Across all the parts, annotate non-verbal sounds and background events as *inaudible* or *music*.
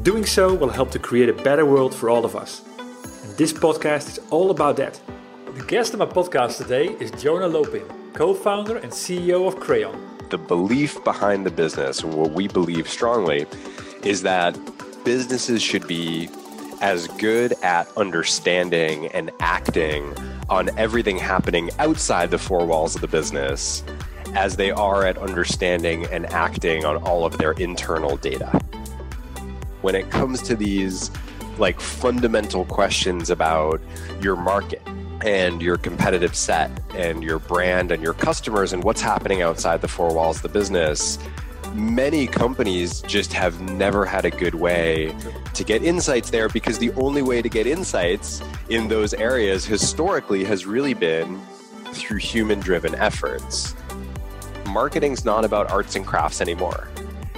And doing so will help to create a better world for all of us. And this podcast is all about that. The guest of my podcast today is Jonah Lopin, co founder and CEO of Crayon. The belief behind the business, what we believe strongly, is that businesses should be as good at understanding and acting on everything happening outside the four walls of the business as they are at understanding and acting on all of their internal data. When it comes to these like fundamental questions about your market and your competitive set and your brand and your customers and what's happening outside the four walls of the business, many companies just have never had a good way to get insights there because the only way to get insights in those areas historically has really been through human driven efforts marketing's not about arts and crafts anymore.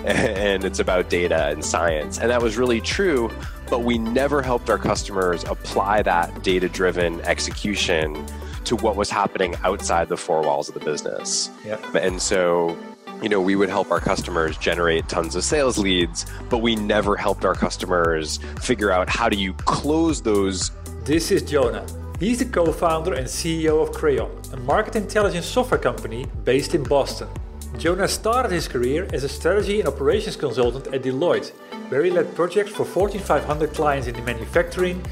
*laughs* And it's about data and science. And that was really true, but we never helped our customers apply that data driven execution to what was happening outside the four walls of the business. Yep. And so, you know, we would help our customers generate tons of sales leads, but we never helped our customers figure out how do you close those. This is Jonah. He's the co founder and CEO of Crayon, a market intelligence software company based in Boston. Jonah started his career as a strategy and operations consultant at Deloitte, where he led projects for Fortune 500 clients in the manufacturing,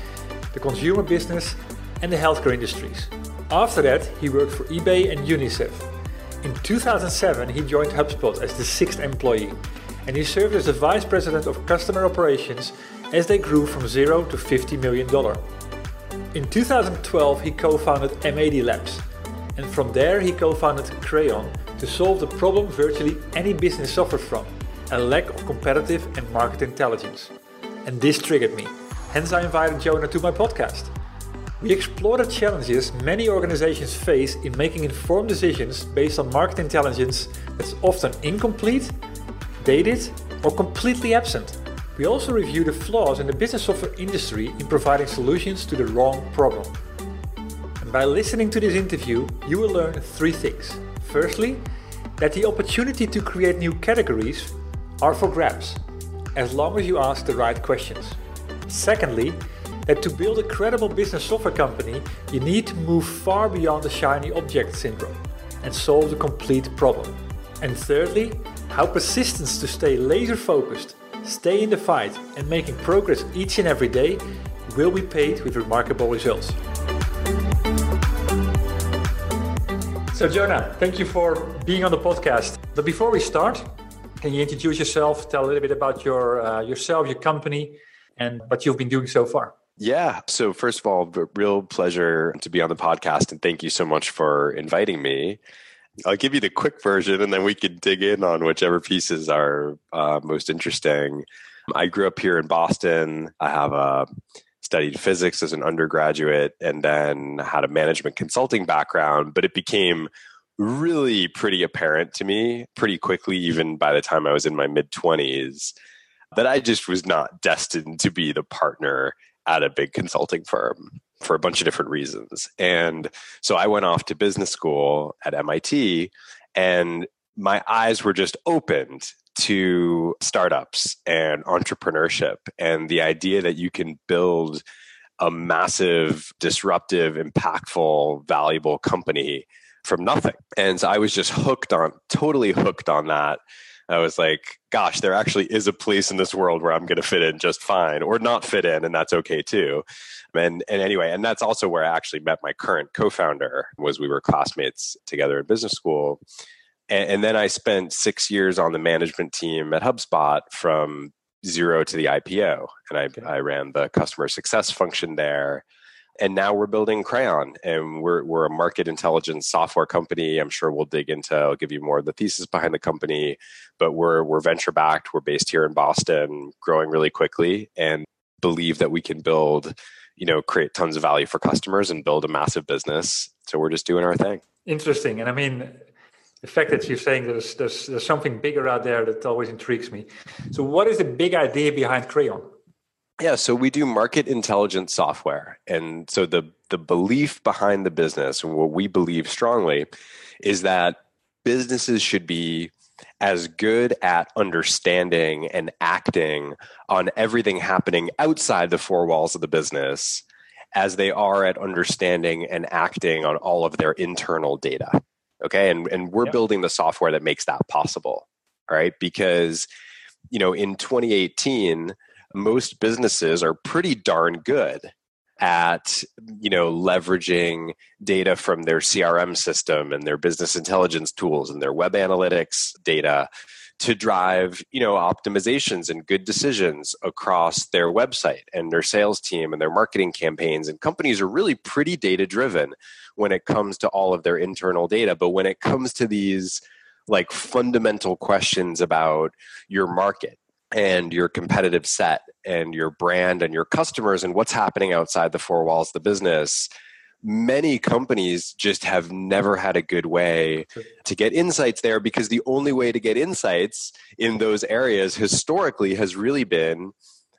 the consumer business, and the healthcare industries. After that, he worked for eBay and UNICEF. In 2007, he joined HubSpot as the sixth employee, and he served as the vice president of customer operations as they grew from zero to $50 million. In 2012, he co founded M80 Labs, and from there, he co founded Crayon to solve the problem virtually any business suffers from a lack of competitive and market intelligence. And this triggered me, hence, I invited Jonah to my podcast. We explore the challenges many organizations face in making informed decisions based on market intelligence that's often incomplete, dated, or completely absent. We also review the flaws in the business software industry in providing solutions to the wrong problem. And by listening to this interview, you will learn three things. Firstly, that the opportunity to create new categories are for grabs, as long as you ask the right questions. Secondly, that to build a credible business software company, you need to move far beyond the shiny object syndrome and solve the complete problem. And thirdly, how persistence to stay laser focused stay in the fight, and making progress each and every day will be paid with remarkable results. So, Jonah, thank you for being on the podcast. But before we start, can you introduce yourself, tell a little bit about your uh, yourself, your company, and what you've been doing so far? Yeah. So, first of all, real pleasure to be on the podcast, and thank you so much for inviting me. I'll give you the quick version and then we can dig in on whichever pieces are uh, most interesting. I grew up here in Boston. I have a studied physics as an undergraduate and then had a management consulting background, but it became really pretty apparent to me pretty quickly, even by the time I was in my mid 20s, that I just was not destined to be the partner at a big consulting firm for a bunch of different reasons. And so I went off to business school at MIT and my eyes were just opened to startups and entrepreneurship and the idea that you can build a massive, disruptive, impactful, valuable company from nothing. And so I was just hooked on, totally hooked on that. I was like, gosh, there actually is a place in this world where I'm going to fit in just fine or not fit in, and that's okay too. And, and anyway, and that's also where I actually met my current co-founder was we were classmates together in business school. And, and then I spent six years on the management team at HubSpot from zero to the IPO. And I, okay. I ran the customer success function there and now we're building Crayon, and we're we're a market intelligence software company. I'm sure we'll dig into. I'll give you more of the thesis behind the company, but we're we're venture backed. We're based here in Boston, growing really quickly, and believe that we can build, you know, create tons of value for customers and build a massive business. So we're just doing our thing. Interesting, and I mean. The fact that you're saying there's, there's there's something bigger out there that always intrigues me. So, what is the big idea behind Crayon? Yeah, so we do market intelligence software. And so the the belief behind the business and what we believe strongly is that businesses should be as good at understanding and acting on everything happening outside the four walls of the business as they are at understanding and acting on all of their internal data. Okay. And, and we're yep. building the software that makes that possible. All right. Because, you know, in 2018, most businesses are pretty darn good at you know leveraging data from their crm system and their business intelligence tools and their web analytics data to drive you know optimizations and good decisions across their website and their sales team and their marketing campaigns and companies are really pretty data driven when it comes to all of their internal data but when it comes to these like fundamental questions about your market and your competitive set and your brand and your customers and what's happening outside the four walls of the business many companies just have never had a good way to get insights there because the only way to get insights in those areas historically has really been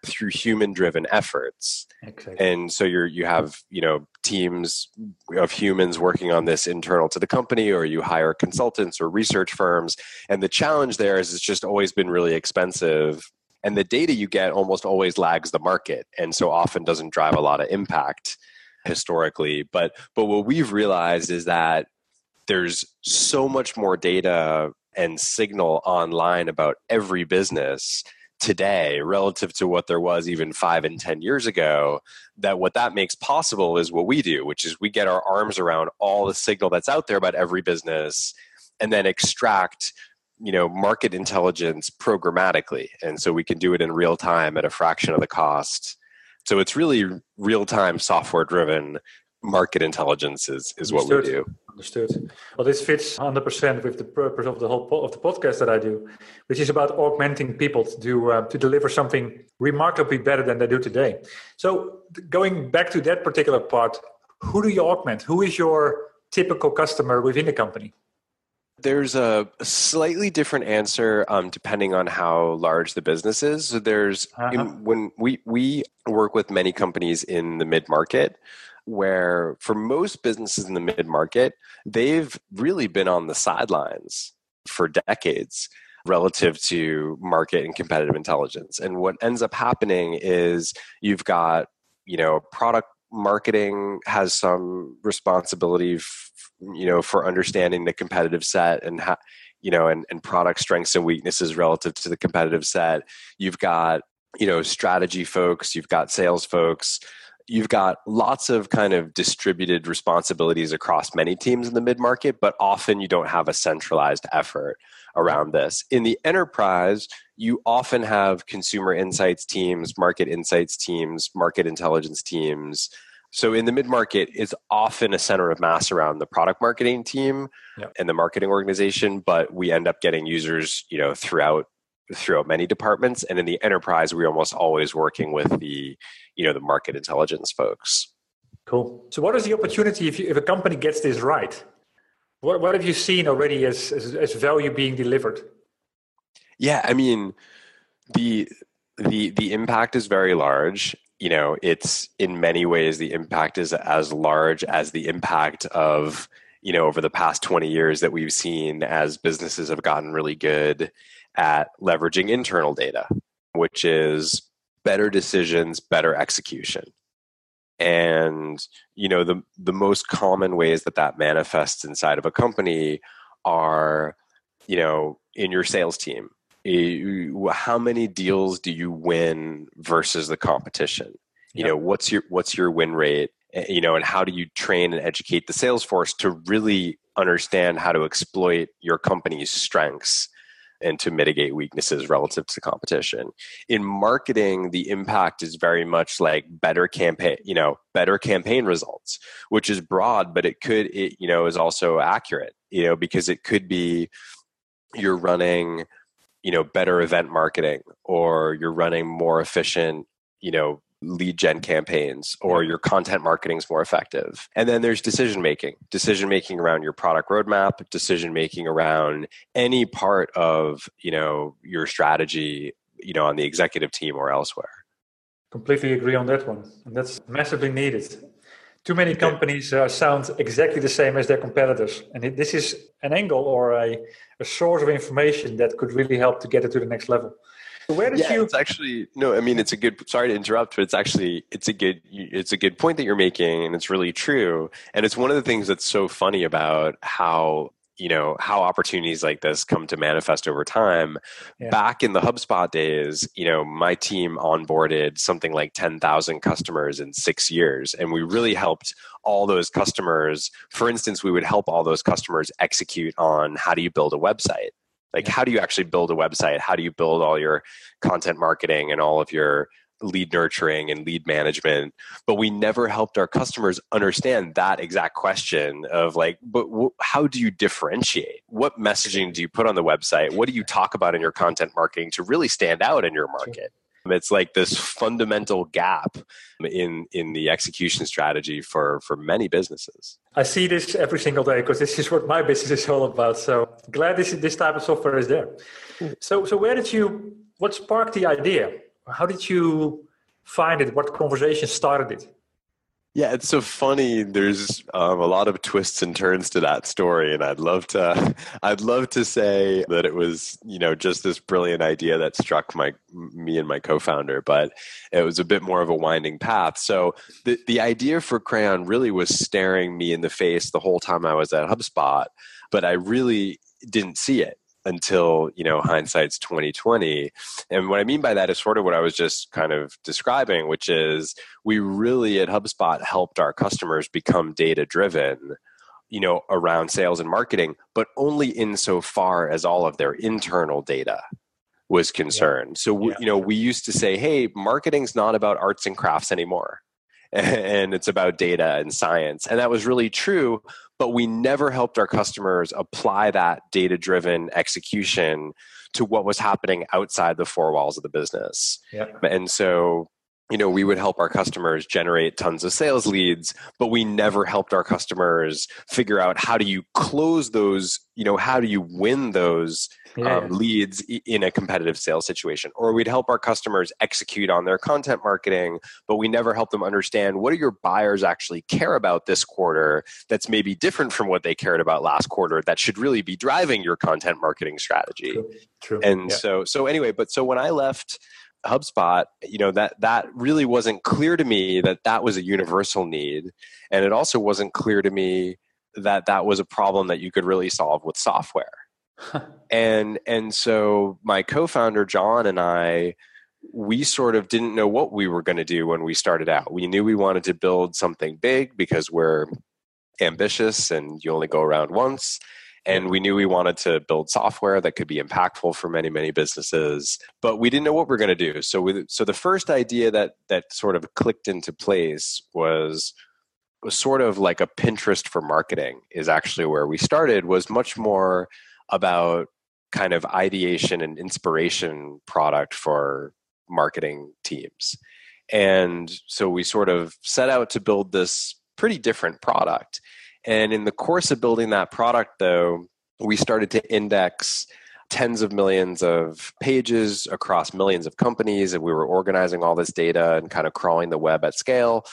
through human driven efforts. Exactly. and so you're you have you know teams of humans working on this internal to the company or you hire consultants or research firms. And the challenge there is it's just always been really expensive. And the data you get almost always lags the market and so often doesn't drive a lot of impact historically. But but what we've realized is that there's so much more data and signal online about every business today relative to what there was even five and 10 years ago, that what that makes possible is what we do, which is we get our arms around all the signal that's out there about every business and then extract you know market intelligence programmatically. And so we can do it in real time at a fraction of the cost. So it's really real time software driven market intelligence is, is what we do. Understood. Well, this fits 100% with the purpose of the whole po- of the podcast that I do, which is about augmenting people to do, uh, to deliver something remarkably better than they do today. So, going back to that particular part, who do you augment? Who is your typical customer within the company? There's a slightly different answer um, depending on how large the business is. So there's uh-huh. in, when we we work with many companies in the mid market where for most businesses in the mid market, they've really been on the sidelines for decades relative to market and competitive intelligence. And what ends up happening is you've got, you know, product marketing has some responsibility, f- you know, for understanding the competitive set and how, you know, and, and product strengths and weaknesses relative to the competitive set. You've got, you know, strategy folks, you've got sales folks, you've got lots of kind of distributed responsibilities across many teams in the mid market, but often you don't have a centralized effort around this. In the enterprise, you often have consumer insights teams, market insights teams, market intelligence teams. So in the mid market, it's often a center of mass around the product marketing team yep. and the marketing organization, but we end up getting users, you know, throughout throughout many departments and in the enterprise we're almost always working with the you know the market intelligence folks. Cool. So what is the opportunity if, you, if a company gets this right? What, what have you seen already as, as, as value being delivered? Yeah i mean the the the impact is very large. You know it's in many ways the impact is as large as the impact of you know over the past 20 years that we've seen as businesses have gotten really good at leveraging internal data, which is better decisions, better execution. and you know the the most common ways that that manifests inside of a company are you know in your sales team. How many deals do you win versus the competition? You know what's your what's your win rate? Eh, you know and how do you train and educate the sales force to really understand how to exploit your company's strengths and to mitigate weaknesses relative to competition. In marketing, the impact is very much like better campaign, you know, better campaign results, which is broad, but it could, it, you know, is also accurate, you know, because it could be you're running, you know, better event marketing or you're running more efficient, you know, lead gen campaigns or your content marketing is more effective. And then there's decision making, decision making around your product roadmap, decision making around any part of, you know, your strategy, you know, on the executive team or elsewhere. Completely agree on that one. And that's massively needed. Too many companies uh, sound exactly the same as their competitors. And this is an angle or a, a source of information that could really help to get it to the next level. Where did yeah, you? It's actually no. I mean, it's a good. Sorry to interrupt, but it's actually it's a good it's a good point that you're making, and it's really true. And it's one of the things that's so funny about how you know how opportunities like this come to manifest over time yeah. back in the hubspot days you know my team onboarded something like 10,000 customers in 6 years and we really helped all those customers for instance we would help all those customers execute on how do you build a website like how do you actually build a website? How do you build all your content marketing and all of your lead nurturing and lead management? But we never helped our customers understand that exact question of like but how do you differentiate? What messaging do you put on the website? What do you talk about in your content marketing to really stand out in your market it's like this fundamental gap in in the execution strategy for for many businesses. I see this every single day because this is what my business is all about. So glad this this type of software is there. So so where did you what sparked the idea? How did you find it? What conversation started it? Yeah, it's so funny. There's um, a lot of twists and turns to that story, and I'd love to, *laughs* I'd love to say that it was, you know, just this brilliant idea that struck my me and my co-founder, but it was a bit more of a winding path. So the the idea for Crayon really was staring me in the face the whole time I was at HubSpot, but I really didn't see it until you know hindsight's 2020 and what i mean by that is sort of what i was just kind of describing which is we really at hubspot helped our customers become data driven you know around sales and marketing but only insofar as all of their internal data was concerned yeah. so yeah. you know we used to say hey marketing's not about arts and crafts anymore *laughs* and it's about data and science and that was really true but we never helped our customers apply that data driven execution to what was happening outside the four walls of the business. Yep. And so you know we would help our customers generate tons of sales leads but we never helped our customers figure out how do you close those you know how do you win those yeah. um, leads in a competitive sales situation or we'd help our customers execute on their content marketing but we never help them understand what do your buyers actually care about this quarter that's maybe different from what they cared about last quarter that should really be driving your content marketing strategy True. True. and yeah. so so anyway but so when i left HubSpot, you know that that really wasn't clear to me that that was a universal need, and it also wasn't clear to me that that was a problem that you could really solve with software. And and so my co-founder John and I we sort of didn't know what we were going to do when we started out. We knew we wanted to build something big because we're ambitious and you only go around once and we knew we wanted to build software that could be impactful for many many businesses but we didn't know what we are going to do so we, so the first idea that that sort of clicked into place was was sort of like a pinterest for marketing is actually where we started was much more about kind of ideation and inspiration product for marketing teams. And so we sort of set out to build this pretty different product. And in the course of building that product, though, we started to index tens of millions of pages across millions of companies and we were organizing all this data and kind of crawling the web at scale.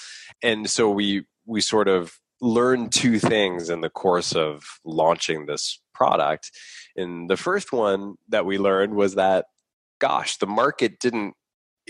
And so we we sort of learned two things in the course of launching this product. And the first one that we learned was that gosh the market didn't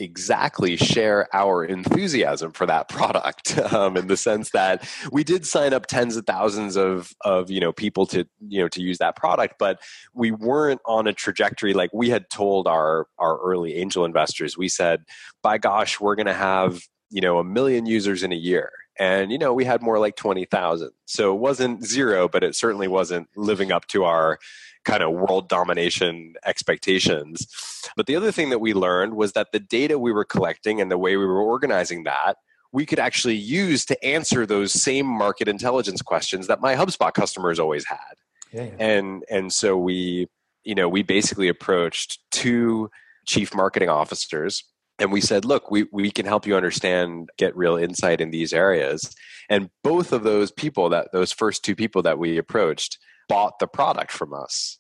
exactly share our enthusiasm for that *laughs* product um, in the sense that we did sign up tens of thousands of of you know people to you know to use that product but we weren't on a trajectory like we had told our our early angel investors. We said by gosh we're going to have you know a million users in a year and you know we had more like 20,000 so it wasn't zero but it certainly wasn't living up to our kind of world domination expectations. But the other thing that we learned was that the data we were collecting and the way we were organizing that, we could actually use to answer those same market intelligence questions that my HubSpot customers always had. Yeah, yeah. And and so we, you know, we basically approached two chief marketing officers and we said, look, we, we can help you understand, get real insight in these areas. And both of those people, that those first two people that we approached, bought the product from us.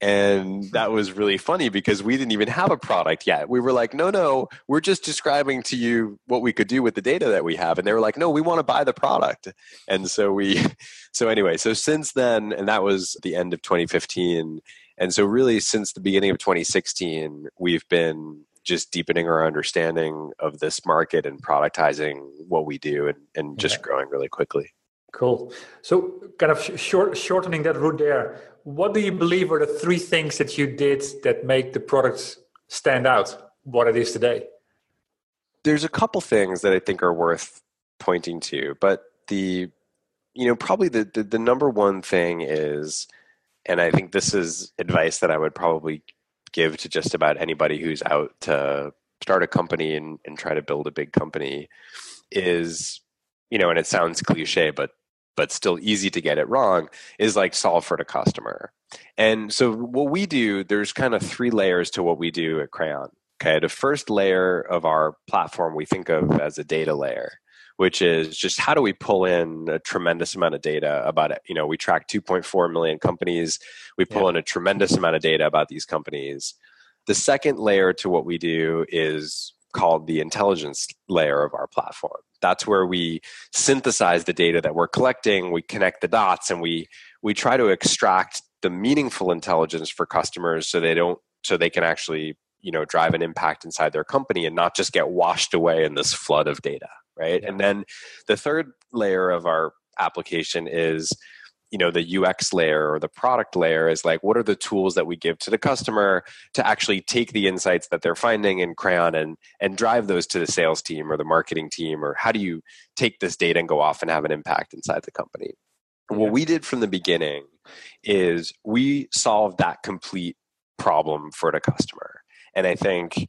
And that was really funny because we didn't even have a product yet. We were like, no, no, we're just describing to you what we could do with the data that we have. And they were like, no, we want to buy the product. And so we, so anyway, so since then, and that was the end of 2015. And so really since the beginning of 2016, we've been just deepening our understanding of this market and productizing what we do and, and just growing really quickly. Cool. So, kind of short, shortening that route there, what do you believe are the three things that you did that make the product stand out, what it is today? There's a couple things that I think are worth pointing to, but the, you know, probably the, the, the number one thing is, and I think this is advice that I would probably give to just about anybody who's out to start a company and, and try to build a big company is you know and it sounds cliche but but still easy to get it wrong is like solve for the customer. And so what we do, there's kind of three layers to what we do at Crayon. Okay, the first layer of our platform we think of as a data layer, which is just how do we pull in a tremendous amount of data about it. You know, we track 2.4 million companies. We pull yeah. in a tremendous amount of data about these companies. The second layer to what we do is called the intelligence layer of our platform. That's where we synthesize the data that we're collecting, we connect the dots, and we we try to extract the meaningful intelligence for customers so they don't so they can actually you know drive an impact inside their company and not just get washed away in this flood of data right yeah. and then the third layer of our application is you know the ux layer or the product layer is like what are the tools that we give to the customer to actually take the insights that they're finding in crayon and and drive those to the sales team or the marketing team or how do you take this data and go off and have an impact inside the company yeah. what we did from the beginning is we solved that complete problem for the customer and i think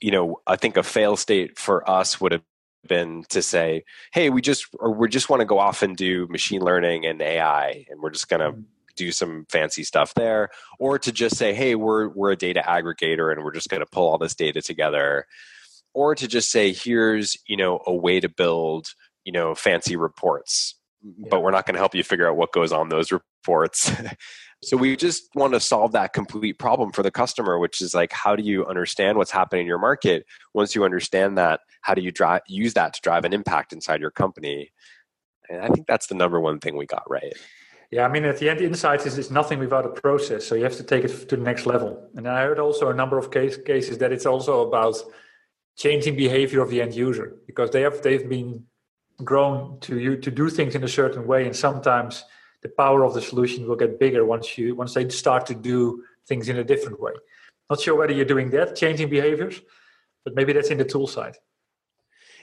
you know i think a fail state for us would have been to say, hey, we just or we just want to go off and do machine learning and AI, and we're just going to mm-hmm. do some fancy stuff there, or to just say, hey, we're we're a data aggregator and we're just going to pull all this data together, or to just say, here's you know a way to build you know fancy reports, yeah. but we're not going to help you figure out what goes on those reports. *laughs* So we just want to solve that complete problem for the customer, which is like, how do you understand what's happening in your market? Once you understand that, how do you drive, use that to drive an impact inside your company? And I think that's the number one thing we got right. Yeah, I mean, at the end, insights is, is nothing without a process. So you have to take it to the next level. And I heard also a number of case, cases that it's also about changing behavior of the end user because they have they've been grown to you to do things in a certain way, and sometimes the power of the solution will get bigger once you once they start to do things in a different way. Not sure whether you're doing that, changing behaviors, but maybe that's in the tool side.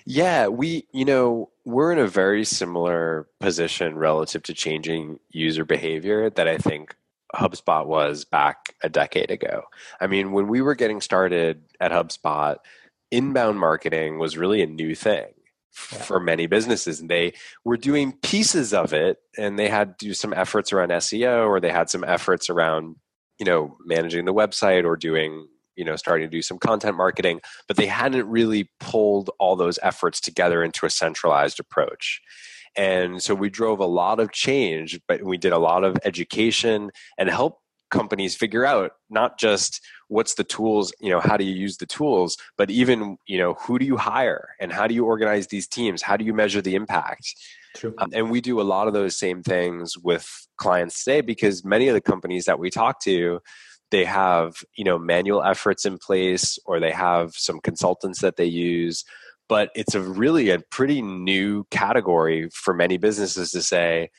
Yeah, we, you know, we're in a very similar position relative to changing user behavior that I think HubSpot was back a decade ago. I mean, when we were getting started at HubSpot, inbound marketing was really a new thing yeah. for many businesses and they were doing pieces of it and they had to do some efforts around SEO or they had some efforts around you know managing the website or doing you know starting to do some content marketing but they hadn't really pulled all those efforts together into a centralized approach and so we drove a lot of change but we did a lot of education and help companies figure out not just what's the tools you know how do you use the tools but even you know who do you hire and how do you organize these teams? How do you measure the impact? Um, and we do a lot of those same things with clients today because many of the companies that we talk to they have you know manual efforts in place or they have some consultants that they use but it's a really a pretty new category for many businesses to say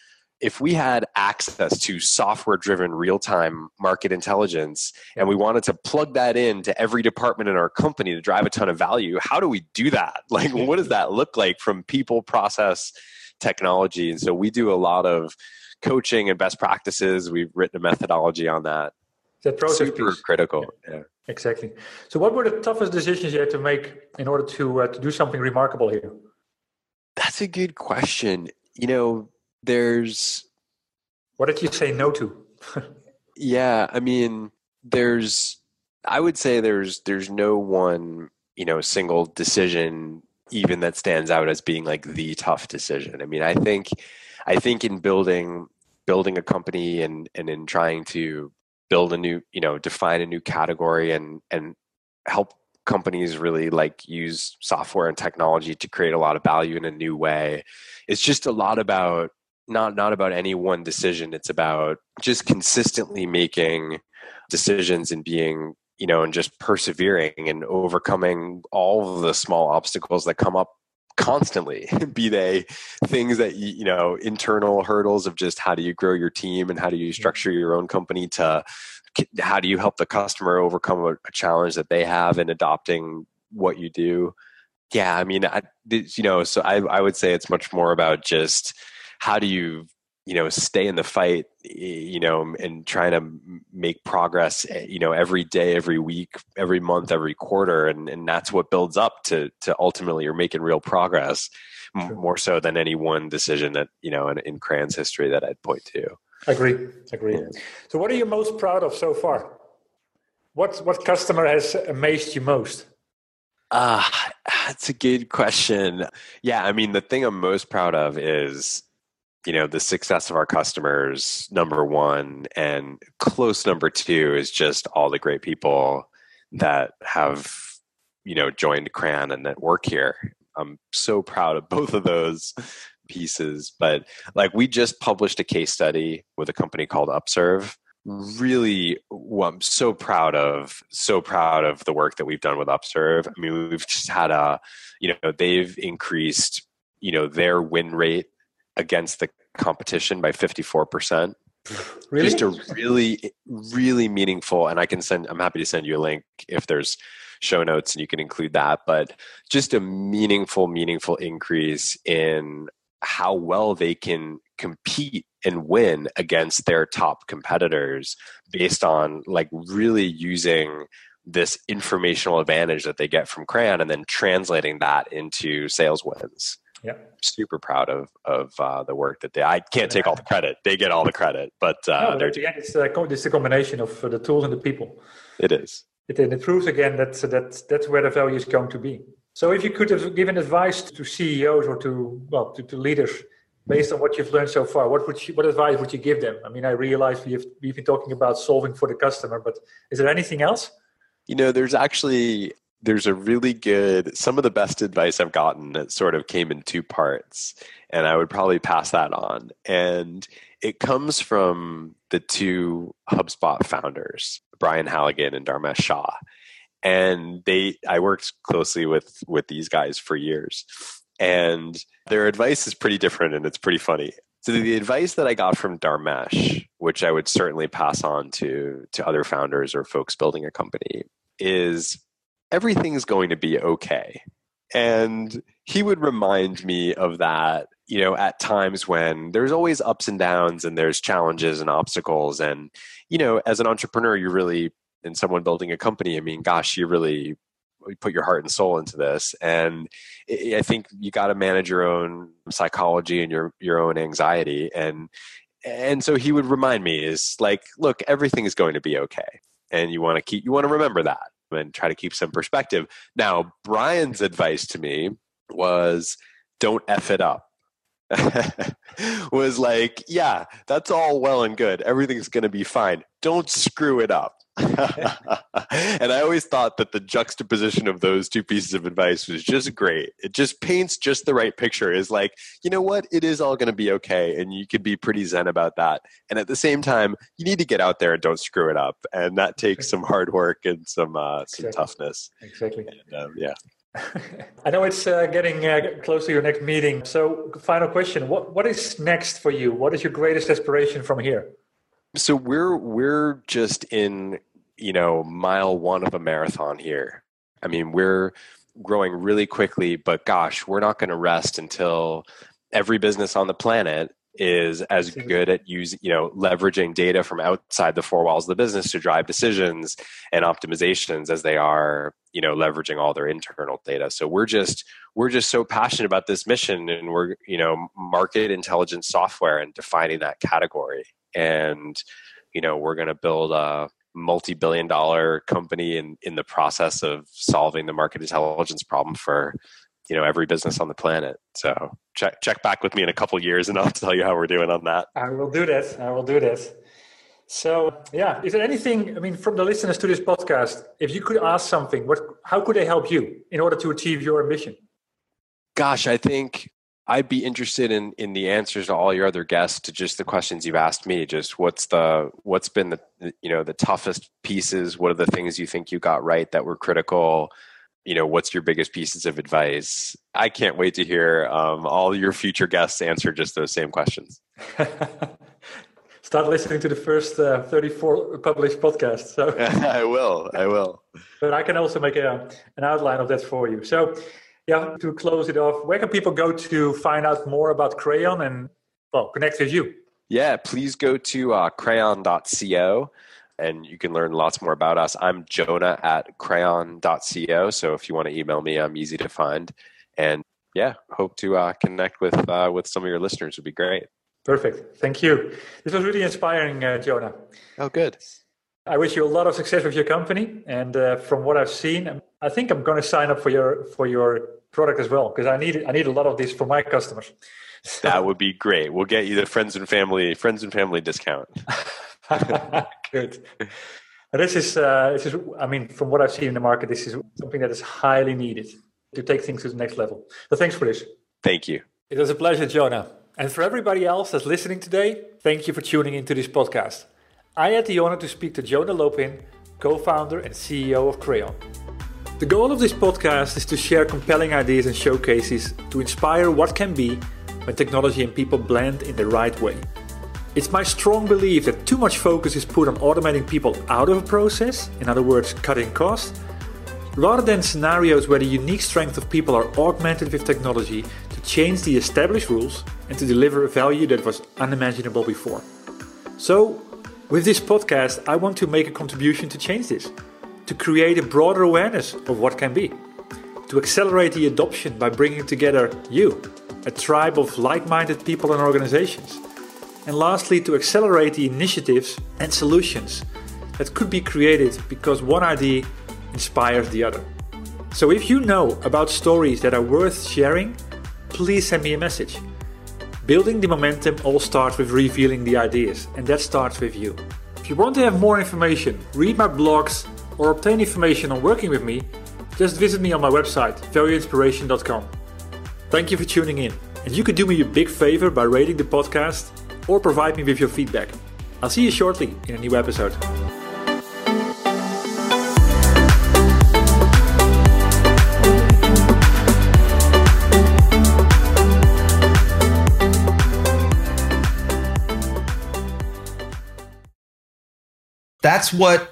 if we had access to software driven real time market intelligence and we wanted to plug that into every department in our company to drive a ton of value, how do we do that? *laughs* Like, what does that look like from people, process, technology? And so we do a lot of coaching and best practices. We've written a methodology on that. That process Super piece. critical. Yeah. yeah. Exactly. So, what were the toughest decisions you had to make in order to uh, to do something remarkable here? That's a good question. You know, there's what did you say no to? *laughs* Yeah i mean there's i would say there's there's no one you know single decision even that stands out as being like the tough decision. I mean i think i think in building building a company and and in trying to build a new you know define a new category and and help companies really like use software and technology to create a lot of value in a new way it's just a lot about not not about any one decision. It's about just consistently making decisions and being you know and just persevering and overcoming all of the small obstacles that come up constantly *laughs* be they things that you know internal hurdles of just how do you grow your team and how do you structure your own company to how do you help the customer overcome a, a challenge that they have in adopting what you do? Yeah i mean I, you know so I, I would say it's much more about just how do you you know stay in the fight you know and trying to make progress eh, you know every day every week every month every quarter and and that's what builds up to to ultimately you're making real progress sure. more so than any one decision that you know in, in Crayon's history that I'd point to. Agree. Agree. Yeah. so what are you most proud of so far? What what customer has amazed you most? Uh that's a good question. Yeah i mean the thing i'm most proud of is you know the success of our customers number one and close number two is just all the great people that have you know joined Crayon and that work here. I'm so proud of both of those pieces but like we just published a case study with a company called upserve. Really well, i'm so proud of so proud of the work that we've done with upserve. I mean we've just had a you know they've increased you know their win rate against the competition by 54%. Really? Just a really, really meaningful, and I can send, I'm happy to send you a link if there's show notes and you can include that, but just a meaningful, meaningful increase in how well they can compete and win against their top competitors based on like really using this informational advantage that they get from Crayon and then translating that into sales wins yeah. super proud of of uh, the work that they i can't take all the *laughs* credit. They get all the credit but uh, no, again it's, uh, it's a combination of uh, the tools and the people. It is. It, and it proves again that that that's where the value is going to be. So if you could have given advice to ceos or to well to, to leaders based on what you've learned so far what would you, what advice would you give them? I mean i realize we've, we've been talking about solving for the customer but is there anything else? You know there's actually there's a really good some of the best advice i've gotten that sort of came in two parts and i would probably pass that on. And it comes from the two hubspot founders brian halligan and dharmesh shah. And they i worked closely with with these guys for years. And their advice is pretty different and it's pretty funny. So the advice that i got from dharmesh which i would certainly pass on to to other founders or folks building a company is everything's going to be okay. And he would remind me of that, you know, at times when there's always ups and downs and there's challenges and obstacles. And, you know, as an entrepreneur, you're really, and someone building a company, I mean, gosh, you really put your heart and soul into this. And I think you got to manage your own psychology and your, your own anxiety. And, and so he would remind me is like, look, everything is going to be okay. And you want to keep, you want to remember that and try to keep some perspective. Now, Brian's advice to me was don't F it up. *laughs* was like, yeah, that's all well and good. Everything's going to be fine. Don't screw it up. *laughs* and I always thought that the juxtaposition of those two pieces of advice was just great. It just paints just the right picture. Is like, you know what? It is all going to be okay, and you could be pretty zen about that. And at the same time, you need to get out there and don't screw it up, and that takes some hard work and some uh, some exactly. toughness. Exactly. And, um, yeah. *laughs* I know it's uh, getting uh, close to your next meeting. So, final question: What what is next for you? What is your greatest aspiration from here? So we're we're just in you know mile one of a marathon here. I mean, we're growing really quickly, but gosh, we're not going to rest until every business on the planet is as good at using you know leveraging data from outside the four walls of the business to drive decisions and optimizations as they are you know leveraging all their internal data. So we're just we're just so passionate about this mission and we're you know market intelligence software and defining that category and you know we're going to build a multi-billion dollar company in in the process of solving the market intelligence problem for you know every business on the planet. So check check back with me in a couple years and i'll *laughs* tell you how we're doing on that. I will do that i will do this. So yeah is there anything i mean from the listeners to this podcast if you could ask something what how could they help you in order to achieve your ambition? Gosh i think I'd be interested in in the answers to all your other guests to just the questions you've asked me. Just what's the what's been the you know the toughest pieces? What are the things you think you got right that were critical? You know, what's your biggest pieces of advice? I can't wait to hear um, all your future guests answer just those same questions. *laughs* Start listening to the first uh, 34 published podcasts. So *laughs* I will. I will. But I can also make a, an outline of that for you. So yeah, to close it off, where can people go to find out more about Crayon and well connect with you? Yeah, please go to uh, crayon.co and you can learn lots more about us. I'm Jonah at crayon.co. So if you want to email me, I'm easy to find. And yeah, hope to uh, connect with uh, with some of your listeners. Would be great. Perfect. Thank you. This was really inspiring, uh, Jonah. Oh, good. I wish you a lot of success with your company. And uh, from what I've seen, I think I'm going to sign up for your for your product as well because I need I need a lot of these for my customers. *laughs* that would be great. We'll get you the friends and family friends and family discount. *laughs* Good. This is uh, this is I mean from what I've seen in the market, this is something that is highly needed to take things to the next level. So thanks for this. Thank you. It was a pleasure, Jonah. And for everybody else that's listening today, thank you for tuning into this podcast. I had the honor to speak to Jonah Lopin, co founder and CEO of Crayon. The goal of this podcast is to share compelling ideas and showcases to inspire what can be when technology and people blend in the right way. It's my strong belief that too much focus is put on automating people out of a process, in other words, cutting costs, rather than scenarios where the unique strength of people are augmented with technology to change the established rules and to deliver a value that was unimaginable before. So, with this podcast, I want to make a contribution to change this, to create a broader awareness of what can be, to accelerate the adoption by bringing together you, a tribe of like minded people and organizations, and lastly, to accelerate the initiatives and solutions that could be created because one idea inspires the other. So if you know about stories that are worth sharing, please send me a message. Building the momentum all starts with revealing the ideas, and that starts with you. If you want to have more information, read my blogs, or obtain information on working with me, just visit me on my website, valueinspiration.com. Thank you for tuning in, and you could do me a big favor by rating the podcast or provide me with your feedback. I'll see you shortly in a new episode. That's what